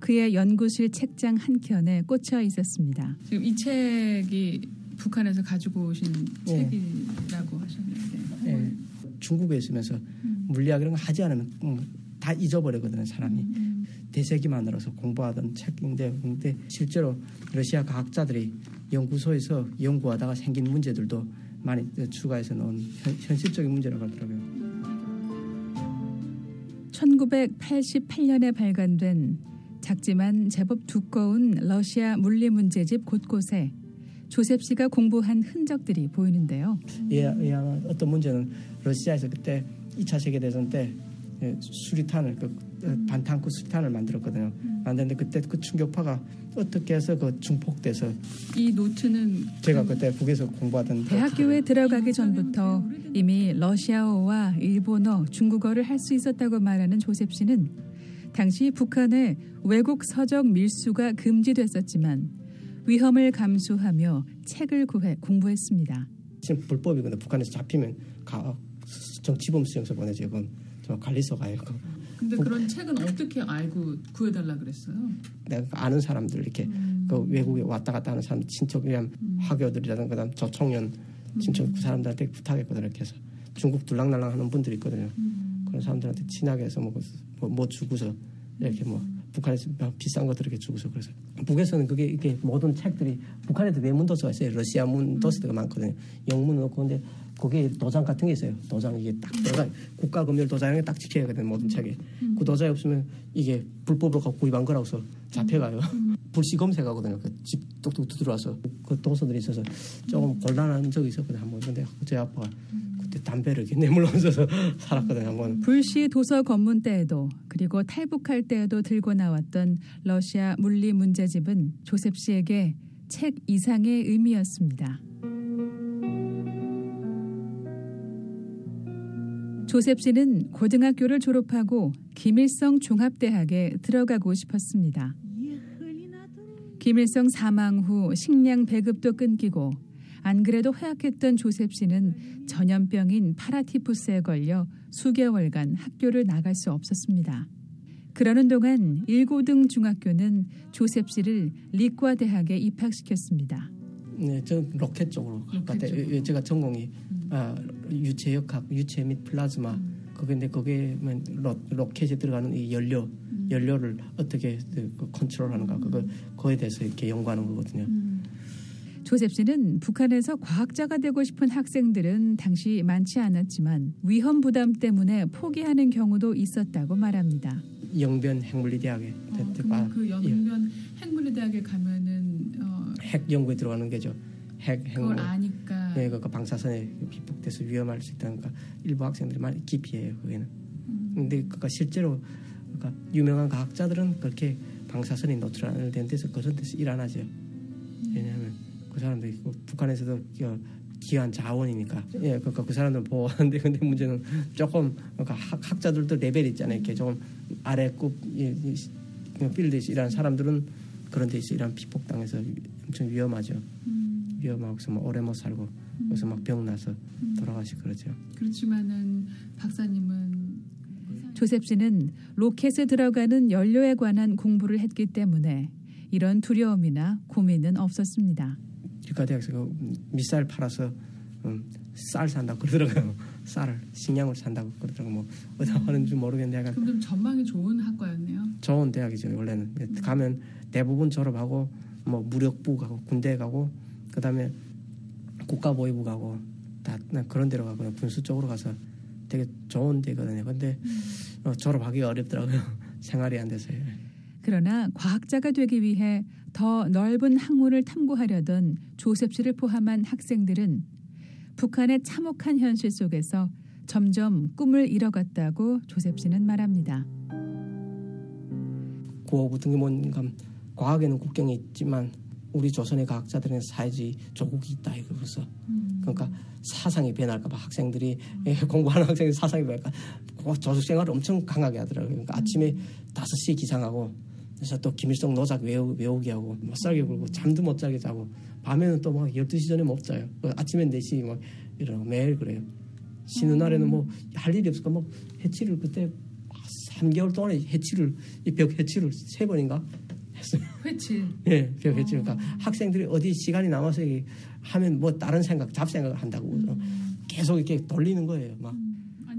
Speaker 2: 그의 연구실 책장 한 켠에 꽂혀 있었습니다. 지금 이 책이 북한에서 가지고 오신
Speaker 9: 네.
Speaker 2: 책이라고 하셨는데.
Speaker 9: 네. 중국에 있으면서 음. 물리학 이런 거 하지 않으면 음, 다 잊어버리거든요 사람이 음. 대세기만으로서 공부하던 책인데 근데 실제로 러시아 과학자들이 연구소에서 연구하다가 생긴 문제들도 많이 추가해서 넣은 현, 실적인 문제라고 하더라고요.
Speaker 2: 1988년에 발간된 작지만 제법 두꺼운 러시아 물리 문제집 곳곳에 조셉 씨가 공부한 흔적들이 보이는데요.
Speaker 9: 예, 예, 어떤 문제는 러시아에서 그때 2차 세계 대전 때 예, 수리탄을 그 반탄크 수리탄을 만들었거든요. 만드는데 그때 그 충격파가 어떻게 해서 그 중폭돼서
Speaker 2: 이 노트는
Speaker 9: 제가 그때 북에서 공부하던
Speaker 2: 대학교에 들어가기 전부터 이미 러시아어와 일본어, 중국어를 할 수 있었다고 말하는 조셉 씨는 당시 북한의 외국 서적 밀수가 금지됐었지만 위험을 감수하며 책을 구해 공부했습니다.
Speaker 9: 지금 불법이거든요. 북한에서 잡히면 가, 정치범 수용소 보내죠. 그건 저 관리소 가요.
Speaker 2: 근데 부, 그런 책은 어떻게 알고 구해달라 그랬어요?
Speaker 9: 내가 아는 사람들 이렇게 음. 그 외국에 왔다 갔다 하는 사람 친척이랑 음. 화교들이라든가 그다음 저청년 친척 음. 그 사람들한테 부탁했거든요. 이렇게 해서 중국 둘랑날랑 하는 분들이 있거든요. 음. 그런 사람들한테 친하게 해서 뭐, 뭐, 뭐 주고서 이렇게 뭐 북한에서 비싼 것들 이렇게 주고서 그래서 북에서는 그게 이게 모든 책들이 북한에도 외문 도서가 있어요. 러시아 문 도서가 많거든요. 영문은 없고 근데 거기에 도장 같은 게 있어요. 도장 이게 딱 도장 국가 검열 도장에 딱 찍혀야 되는 모든 책에 음. 그 도장이 없으면 이게 불법으로 갖고 구입한 거라고 서 잡혀가요. 음. 불시 검색하거든요. 그 집 뚝뚝 들어와서 그 도서들이 있어서 조금 곤란한 적이 있었거든요. 한번 근데 제 아빠가 그때 담배를 이렇게 내물면서 살았거든요. 한번
Speaker 2: 불시 도서 검문 때에도 그리고 탈북할 때에도 들고 나왔던 러시아 물리 문제집은 조셉 씨에게 책 이상의 의미였습니다. 조셉 씨는 고등학교를 졸업하고 김일성 종합대학에 들어가고 싶었습니다. 김일성 사망 후 식량 배급도 끊기고 안 그래도 허약했던 조셉 씨는 전염병인 파라티푸스에 걸려 수개월간 학교를 나갈 수 없었습니다. 그러는 동안 1고등 중학교는 조셉 씨를 리과 대학에 입학시켰습니다.
Speaker 9: 네, 저 로켓 쪽으로 갔다. 제가 전공이 음. 아, 유체역학, 유체 및 플라즈마. 음. 그건데 거기에 로, 로켓에 들어가는 이 연료, 음. 연료를 어떻게 그, 컨트롤하는가 그거 그거에 대해서 이렇게 연구하는 거거든요. 음.
Speaker 2: 조셉 씨는 북한에서 과학자가 되고 싶은 학생들은 당시 많지 않았지만 위험 부담 때문에 포기하는 경우도 있었다고 말합니다.
Speaker 9: 영변 핵물리대학에
Speaker 2: 어, 그 영변 예. 핵물리대학에 가면은 어...
Speaker 9: 핵 연구에 들어가는 게죠. 핵
Speaker 2: 핵물. 그걸 아니까.
Speaker 9: 예, 그 방사선에 비폭돼서 위험할 수 있다니까 일부 학생들이 많이 기피해요. 그게는. 음. 근데 그니까 실제로 그러니까 유명한 과학자들은 그렇게 방사선이 노출되는 데서 그런 데서 일 안 하죠. 왜냐하면 그 사람들이 북한에서도 귀한 자원이니까 예 그러니까 그 사람들 보호하는데 근데 문제는 조금 그러니까 학, 학자들도 레벨 있잖아요 이렇게 조금 아래급 예, 필드에서 일하는 사람들은 그런 데서 일하는 피폭당해서 엄청 위험하죠 음. 위험하고 그래서 뭐 오래 못 살고 음. 그래서 막 병 나서 음. 돌아가시고 그러죠
Speaker 2: 그렇지만은 박사님은 조셉 씨는 로켓에 들어가는 연료에 관한 공부를 했기 때문에 이런 두려움이나 고민은 없었습니다.
Speaker 9: 리과대학에서 그 미사일 팔아서 음, 쌀 산다고 그러더라고요. 쌀을 식량을 산다고 그러더라고 뭐 어디다 하는지 모르겠는데 약간
Speaker 10: 그럼 좀 전망이 좋은 학과였네요.
Speaker 9: 좋은 대학이죠 원래는 가면 대부분 졸업하고 뭐 무력부 가고 군대 가고 그다음에 국가 보위부 가고 다 그런 데로 가고 군수 쪽으로 가서 되게 좋은 데거든요. 근데 어, 졸업하기가 어렵더라고요. 생활이 안 돼서요.
Speaker 2: 그러나 과학자가 되기 위해 더 넓은 학문을 탐구하려던 조셉 씨를 포함한 학생들은 북한의 참혹한 현실 속에서 점점 꿈을 잃어갔다고 조셉 씨는 말합니다.
Speaker 9: 구호부 등기문감 과학에는 국경이 있지만 우리 조선의 과학자들은 사회주의 조국이 있다 이거로서 그러니까 사상이 변할까봐 학생들이 예, 공부하는 학생이 사상이 변할까 조숙 생활을 엄청 강하게 하더라고요. 그러니까 아침에 다섯 시에 기상하고 그래서 또 김일성 노작 외우, 외우게 하고 못 살게 굴고 잠도 못 자게 자고 밤에는 또막 12시 전에 못 자요. 그 아침엔 4시 막 이러고 매일 그래요. 쉬는 날에는 뭐 할 일이 없을까 뭐 해치를 그때 3개월 동안에 해치를 이 벽 해치를 세 번인가 했어요.
Speaker 10: 회칠.
Speaker 9: 예, 벽 해치. 그러니까 학생들이 어디 시간이 남아서 하면 뭐 다른 생각, 잡생각을 한다고 계속 이렇게 돌리는 거예요. 막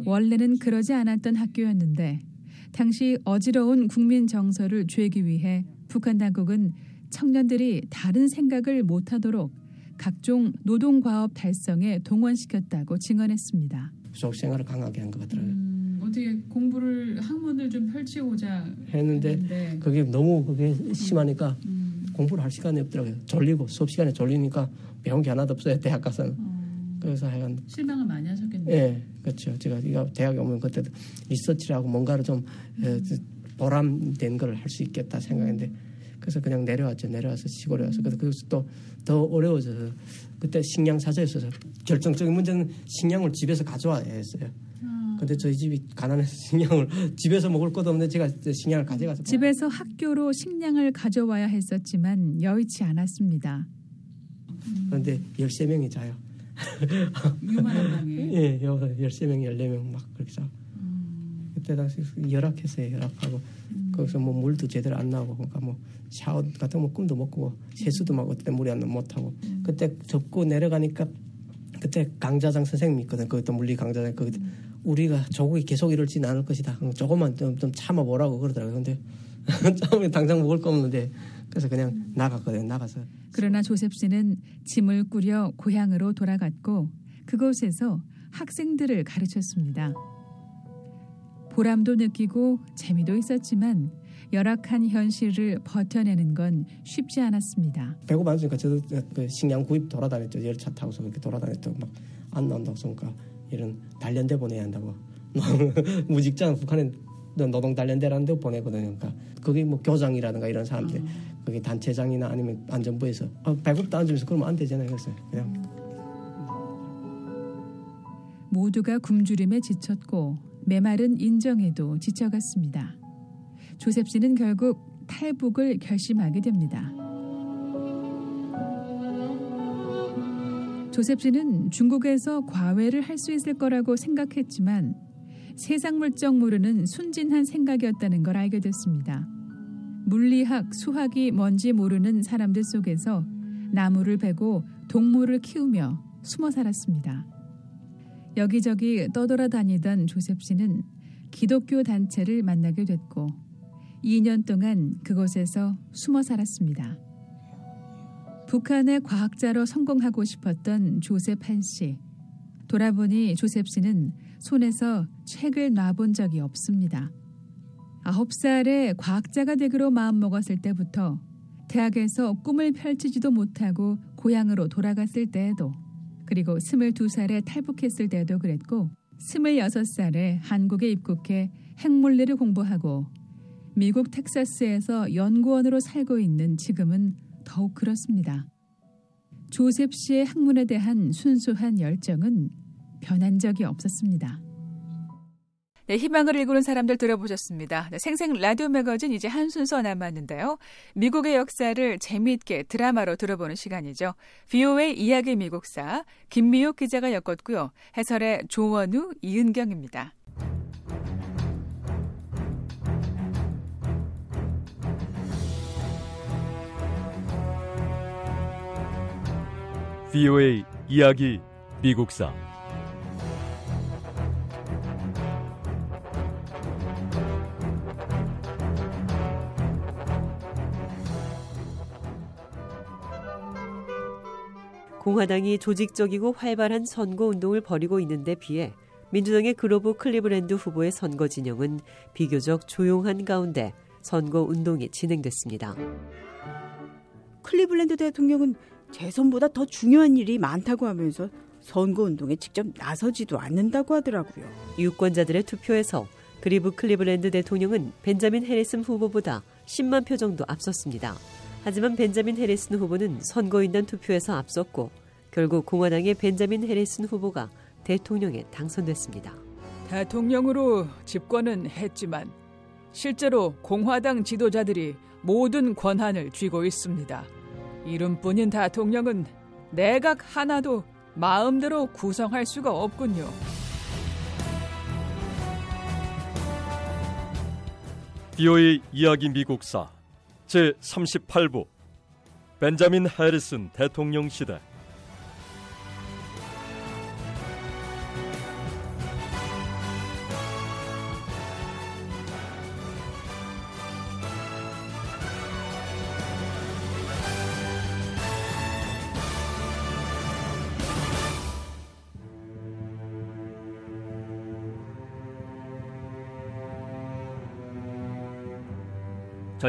Speaker 2: 원래는 그러지 않았던 학교였는데 당시 어지러운 국민 정서를 죄기 위해 북한 당국은 청년들이 다른 생각을 못하도록 각종 노동 과업 달성에 동원시켰다고 증언했습니다.
Speaker 9: 수업 생활을 강하게 한 것 같더라고요.
Speaker 10: 음, 어떻게 공부를 학문을 좀 펼치고자
Speaker 9: 했는데
Speaker 10: 했는데
Speaker 9: 그게 너무 그게 심하니까
Speaker 10: 음,
Speaker 9: 공부를 할 시간이 없더라고요. 졸리고 수업 시간에 졸리니까 배운 게 하나도 없어요. 대학 가서는.
Speaker 10: 어,
Speaker 9: 그래서 하여간
Speaker 10: 실망을 많이 하셨겠네요.
Speaker 9: 예, 그렇죠. 제가 대학에 오면 그때 리서치라고 뭔가를 좀 에, 보람된 걸 할 수 있겠다 생각했는데 그래서 그냥 내려왔죠. 내려와서 시골에 와서 그래서 그것도 또더 어려워져서 그때 식량 사저였어서 결정적인 문제는 식량을 집에서 가져와야 했어요.
Speaker 10: 아,
Speaker 9: 근데 저희 집이 가난해서 식량을 집에서 먹을 것도 없는데 제가 식량을 가져가서
Speaker 2: 집에서 학교로 식량을 가져와야 했었지만 여의치 않았습니다.
Speaker 9: 그런데 13명이 자요.
Speaker 10: 유만한 방에.
Speaker 9: 예, 여기서 13명, 14명 막 그렇게 자. 그때 당시 열악했어요. 열악하고 거기서 뭐 물도 제대로 안 나오고 그러니까 뭐 샤워 같은 거 꿈도 못 꾸고 세수도 막 어때 물이 안 나면 못 하고 그때 접고 내려가니까 그때 강자장 선생님이 있거든. 그것도 물리 강자장 그 우리가 조국이 계속 이럴지는 않을 것이다. 그럼 조금만 좀, 좀 참아보라고 그러더라고요. 근데 처음에 당장 먹을 거 없는데 그래서 그냥 나갔거든요. 나가서
Speaker 2: 그러나 조셉 씨는 짐을 꾸려 고향으로 돌아갔고 그곳에서 학생들을 가르쳤습니다. 보람도 느끼고 재미도 있었지만 열악한 현실을 버텨내는 건 쉽지 않았습니다.
Speaker 9: 배고 많으니까 저도 그 식량 구입 돌아다녔죠. 열차 타고서 그렇게 돌아다녔죠. 막안 나온다고 그러니까 이런 단련대 보내야 한다고. 무직장 북한에 노동 단련대라는 데 보내거든요. 그러니까 그게 뭐 교장이라든가 이런 사람들, 그게 단체장이나 아니면 안전부에서 아, 배고프다 앉으면서 그러면 안 되잖아요. 그래서 그냥
Speaker 2: 모두가 굶주림에 지쳤고 메마른 인정에도 지쳐갔습니다. 조셉 씨는 결국 탈북을 결심하게 됩니다. 조셉 씨는 중국에서 과외를 할 수 있을 거라고 생각했지만 세상 물정 모르는 순진한 생각이었다는 걸 알게 됐습니다. 물리학, 수학이 뭔지 모르는 사람들 속에서 나무를 베고 동물을 키우며 숨어 살았습니다. 여기저기 떠돌아다니던 조셉 씨는 기독교 단체를 만나게 됐고 2년 동안 그곳에서 숨어 살았습니다. 북한의 과학자로 성공하고 싶었던 조셉 한 씨. 돌아보니 조셉 씨는 손에서 책을 놔본 적이 없습니다. 아홉 살에 과학자가 되기로 마음먹었을 때부터 대학에서 꿈을 펼치지도 못하고 고향으로 돌아갔을 때에도 그리고 스물두 살에 탈북했을 때도 그랬고 스물여섯 살에 한국에 입국해 핵물리를 공부하고 미국 텍사스에서 연구원으로 살고 있는 지금은 더욱 그렇습니다. 조셉 씨의 학문에 대한 순수한 열정은 변한 적이 없었습니다. 네, 희망을 일구는 사람들 들어보셨습니다. 네, 생생 라디오 매거진 이제 한 순서 남았는데요. 미국의 역사를 재미있게 드라마로 들어보는 시간이죠. VOA 이야기 미국사 김미옥 기자가 엮었고요. 해설의 조원우, 이은경입니다.
Speaker 11: VOA 이야기 미국사
Speaker 12: 공화당이 조직적이고 활발한 선거 운동을 벌이고 있는데 비해 민주당의 그로브 클리브랜드 후보의 선거 진영은 비교적 조용한 가운데 선거 운동이 진행됐습니다.
Speaker 13: 클리블랜드 대통령은 재선보다 더 중요한 일이 많다고 하면서 선거 운동에 직접 나서지도 않는다고 하더라고요.
Speaker 12: 유권자들의 투표에서 그리브 클리블랜드 대통령은 벤자민 해리슨 후보보다 10만 표 정도 앞섰습니다. 하지만 벤자민 해리슨 후보는 선거인단 투표에서 앞섰고 결국 공화당의 벤자민 해리슨 후보가 대통령에 당선됐습니다.
Speaker 2: 대통령으로 집권은 했지만 실제로 공화당 지도자들이 모든 권한을 쥐고 있습니다. 이름뿐인 대통령은 내각 하나도 마음대로 구성할 수가 없군요.
Speaker 11: 비오의 이야기 미국사 제 38부 벤자민 해리슨 대통령 시대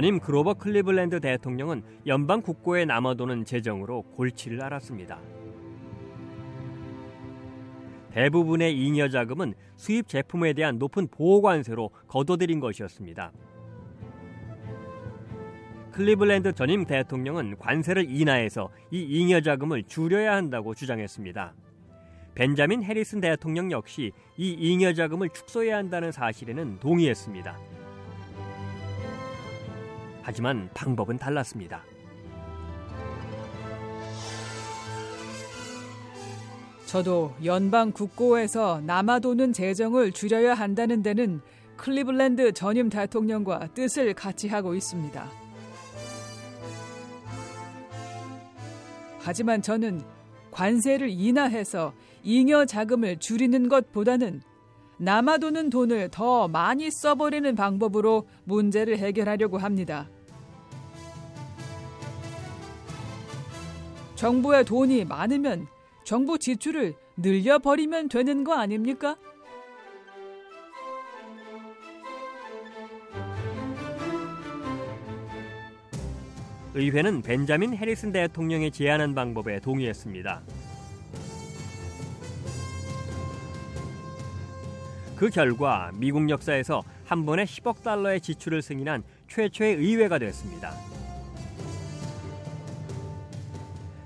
Speaker 5: 전임 그로버 클리블랜드 대통령은 연방 국고에 남아도는 재정으로 골치를 앓았습니다. 대부분의 잉여 자금은 수입 제품에 대한 높은 보호 관세로 거둬들인 것이었습니다. 클리블랜드 전임 대통령은 관세를 인하해서 이 잉여 자금을 줄여야 한다고 주장했습니다. 벤자민 해리슨 대통령 역시 이 잉여 자금을 축소해야 한다는 사실에는 동의했습니다. 하지만 방법은 달랐습니다.
Speaker 2: 저도 연방 국고에서 남아도는 재정을 줄여야 한다는 데는 클리블랜드 전임 대통령과 뜻을 같이 하고 있습니다. 하지만 저는 관세를 인하해서 잉여 자금을 줄이는 것보다는 남아도는 돈을 더 많이 써버리는 방법으로 문제를 해결하려고 합니다. 정부에 돈이 많으면 정부 지출을 늘려버리면 되는 거 아닙니까?
Speaker 5: 의회는 벤자민 해리슨 대통령이 제안한 방법에 동의했습니다. 그 결과 미국 역사에서 한 번에 10억 달러의 지출을 승인한 최초의 의회가 됐습니다.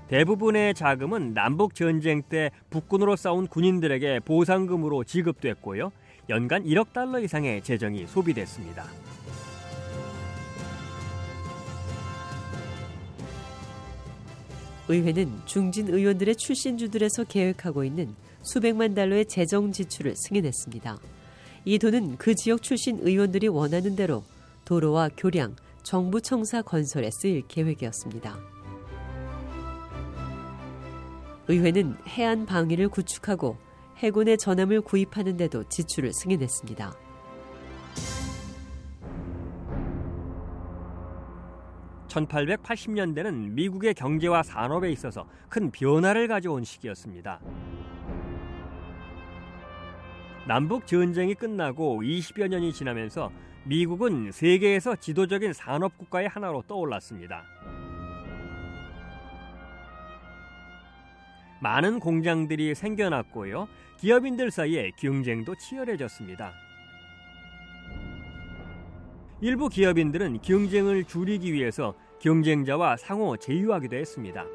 Speaker 5: 대부분의 자금은 남북 전쟁 때 북군으로 싸운 군인들에게 보상금으로 지급됐고요. 연간 1억 달러 이상의 재정이 소비됐습니다.
Speaker 12: 의회는 중진 의원들의 출신주들에서 계획하고 있는 수백만 달러의 재정 지출을 승인했습니다. 이 돈은 그 지역 출신 의원들이 원하는 대로 도로와 교량, 정부 청사 건설에 쓰일 계획이었습니다. 의회는 해안 방위를 구축하고 해군의 전함을 구입하는 데도 지출을 승인했습니다.
Speaker 5: (1880년대는) 미국의 경제와 산업에 있어서 큰 변화를 가져온 시기였습니다. 남북 전쟁이 끝나고 20여 년이 지나면서 미국은 세계에서 지도적인 산업 국가의 하나로 떠올랐습니다. 많은 공장들이 생겨났고요. 기업인들 사이에 경쟁도 치열해졌습니다. 일부 기업인들은 경쟁을 줄이기 위해서 경쟁자와 상호 제휴하기도 했습니다.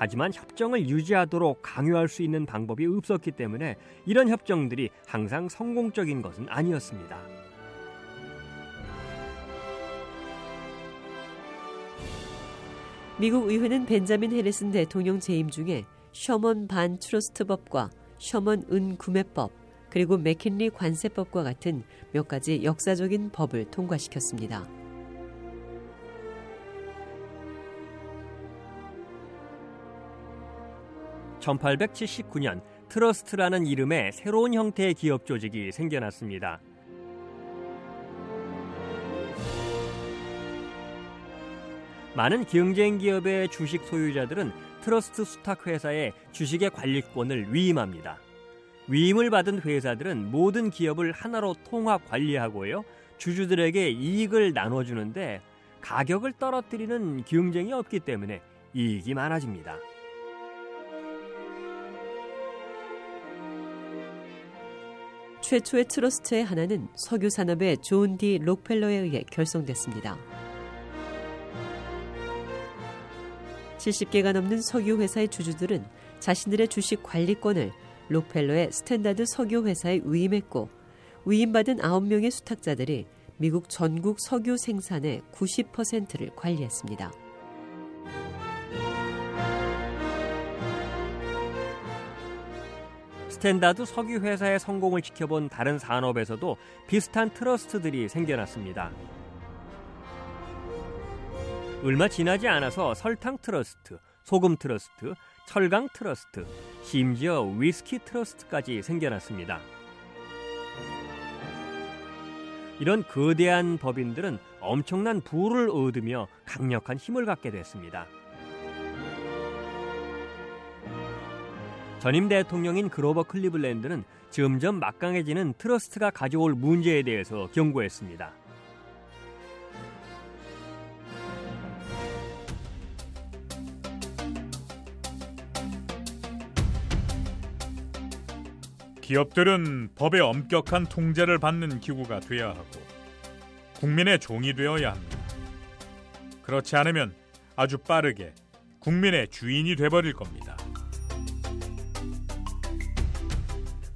Speaker 5: 하지만 협정을 유지하도록 강요할 수 있는 방법이 없었기 때문에 이런 협정들이 항상 성공적인 것은 아니었습니다.
Speaker 12: 미국 의회는 벤자민 해리슨 대통령 재임 중에 셔먼 반 트러스트법과 셔먼 은 구매법 그리고 맥킨리 관세법과 같은 몇 가지 역사적인 법을 통과시켰습니다.
Speaker 5: 1879년 트러스트라는 이름의 새로운 형태의 기업 조직이 생겨났습니다. 많은 경쟁 기업의 주식 소유자들은 트러스트 수탁 회사의 주식의 관리권을 위임합니다. 위임을 받은 회사들은 모든 기업을 하나로 통합 관리하고요. 주주들에게 이익을 나눠주는데 가격을 떨어뜨리는 경쟁이 없기 때문에 이익이 많아집니다.
Speaker 12: 최초의 트러스트의 하나는 석유 산업의 존 D. 록펠러에 의해 결성됐습니다. 70개가 넘는 석유 회사의 주주들은 자신들의 주식 관리권을 록펠러의 스탠다드 석유 회사에 위임했고 위임받은 9명의 수탁자들이 미국 전국 석유 생산의 90%를 관리했습니다.
Speaker 5: 스탠다드 석유 회사의 성공을 지켜본 다른 산업에서도 비슷한 트러스트들이 생겨났습니다. 얼마 지나지 않아서 설탕 트러스트, 소금 트러스트, 철강 트러스트, 심지어 위스키 트러스트까지 생겨났습니다. 이런 거대한 법인들은 엄청난 부를 얻으며 강력한 힘을 갖게 됐습니다. 전임 대통령인 그로버 클리블랜드는 점점 막강해지는 트러스트가 가져올 문제에 대해서 경고했습니다.
Speaker 14: 기업들은 법의 엄격한 통제를 받는 기구가 되어야 하고 국민의 종이 되어야 합니다. 그렇지 않으면 아주 빠르게 국민의 주인이 돼버릴 겁니다.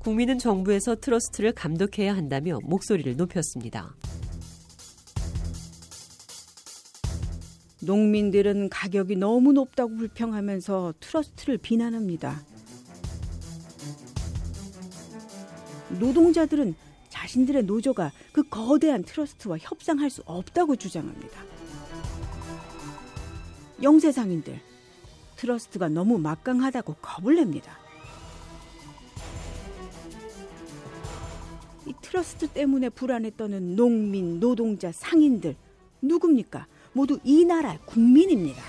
Speaker 12: 국민은 정부에서 트러스트를 감독해야 한다며 목소리를 높였습니다.
Speaker 13: 농민들은 가격이 너무 높다고 불평하면서 트러스트를 비난합니다. 노동자들은 자신들의 노조가 그 거대한 트러스트와 협상할 수 없다고 주장합니다. 영세상인들, 트러스트가 너무 막강하다고 겁을 냅니다. 이 트러스트 때문에 불안에 떠는 농민, 노동자, 상인들 누굽니까? 모두 이 나라의 국민입니다.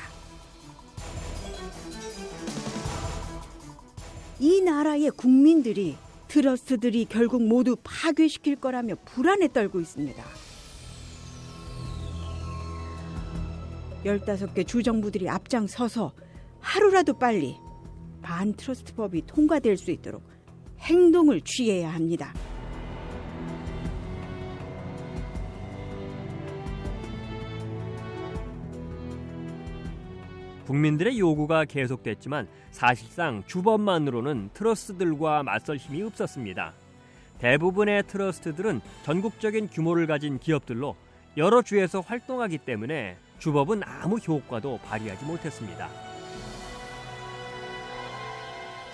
Speaker 13: 이 나라의 국민들이 트러스트들이 결국 모두 파괴시킬 거라며 불안에 떨고 있습니다. 15개 주정부들이 앞장서서 하루라도 빨리 반 트러스트법이 통과될 수 있도록 행동을 취해야 합니다.
Speaker 5: 국민들의 요구가 계속됐지만 사실상 주법만으로는 트러스트들과 맞설 힘이 없었습니다. 대부분의 트러스트들은 전국적인 규모를 가진 기업들로 여러 주에서 활동하기 때문에 주법은 아무 효과도 발휘하지 못했습니다.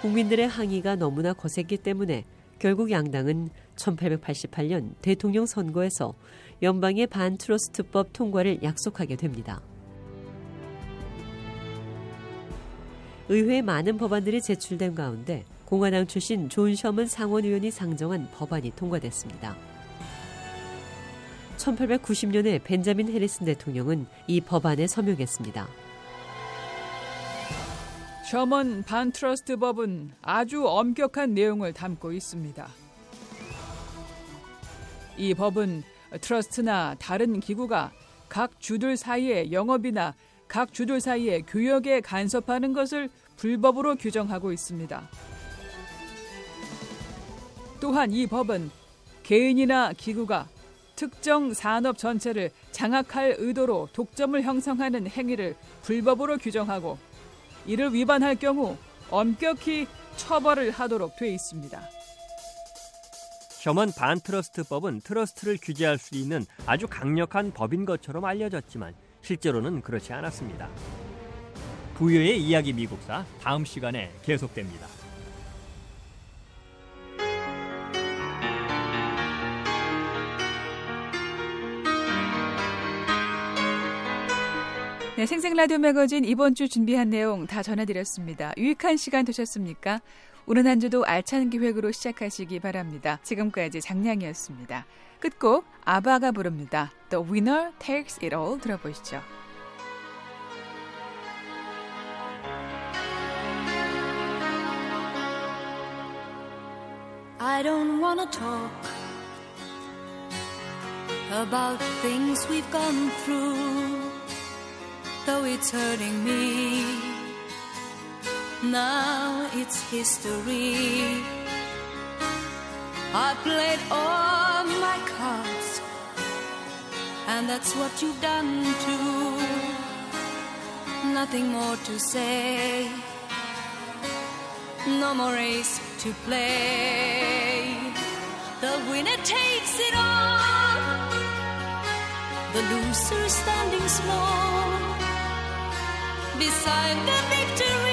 Speaker 12: 국민들의 항의가 너무나 거셌기 때문에 결국 양당은 1888년 대통령 선거에서 연방의 반트러스트법 통과를 약속하게 됩니다. 의회에 많은 법안들이 제출된 가운데 공화당 출신 존 셔먼 상원 의원이 상정한 법안이 통과됐습니다. 1890년에 벤자민 해리슨 대통령은 이 법안에 서명했습니다.
Speaker 2: 셔먼 반트러스트 법은 아주 엄격한 내용을 담고 있습니다. 이 법은 트러스트나 다른 기구가 각 주들 사이의 영업이나 각 주들 사이의 교역에 간섭하는 것을 불법으로 규정하고 있습니다. 또한 이 법은 개인이나 기구가 특정 산업 전체를 장악할 의도로 독점을 형성하는 행위를 불법으로 규정하고 이를 위반할 경우 엄격히 처벌을 하도록 돼 있습니다.
Speaker 5: 셔먼 반트러스트법은 트러스트를 규제할 수 있는 아주 강력한 법인 것처럼 알려졌지만 실제로는 그렇지 않았습니다. 부여의 이야기 미국사 다음 시간에 계속됩니다.
Speaker 2: 네, 생생 라디오 매거진 이번 주 준비한 내용 다 전해드렸습니다. 유익한 시간 되셨습니까? 오늘 한 주도 알찬 기획으로 시작하시기 바랍니다. 지금까지 장량이었습니다. 끝곡 아바가 부릅니다. The Winner Takes It All 들어보시죠.
Speaker 8: I it's history. I played all. and that's what you've done too. Nothing more to say, no more race to play. The winner takes it all, the loser standing small beside the victory.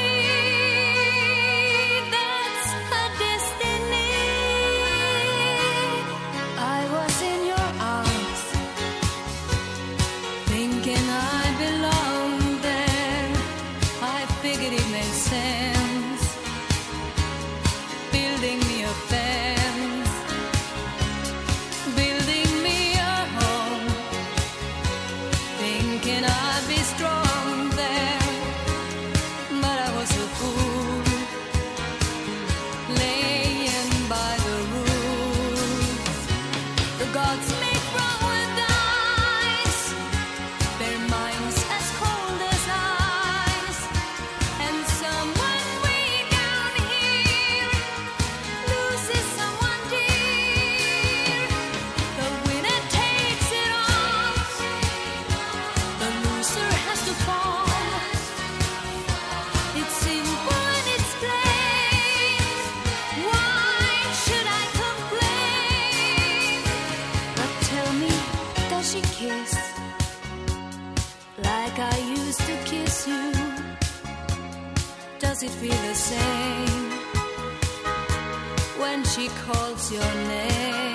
Speaker 8: Does it feel the same when she calls your name?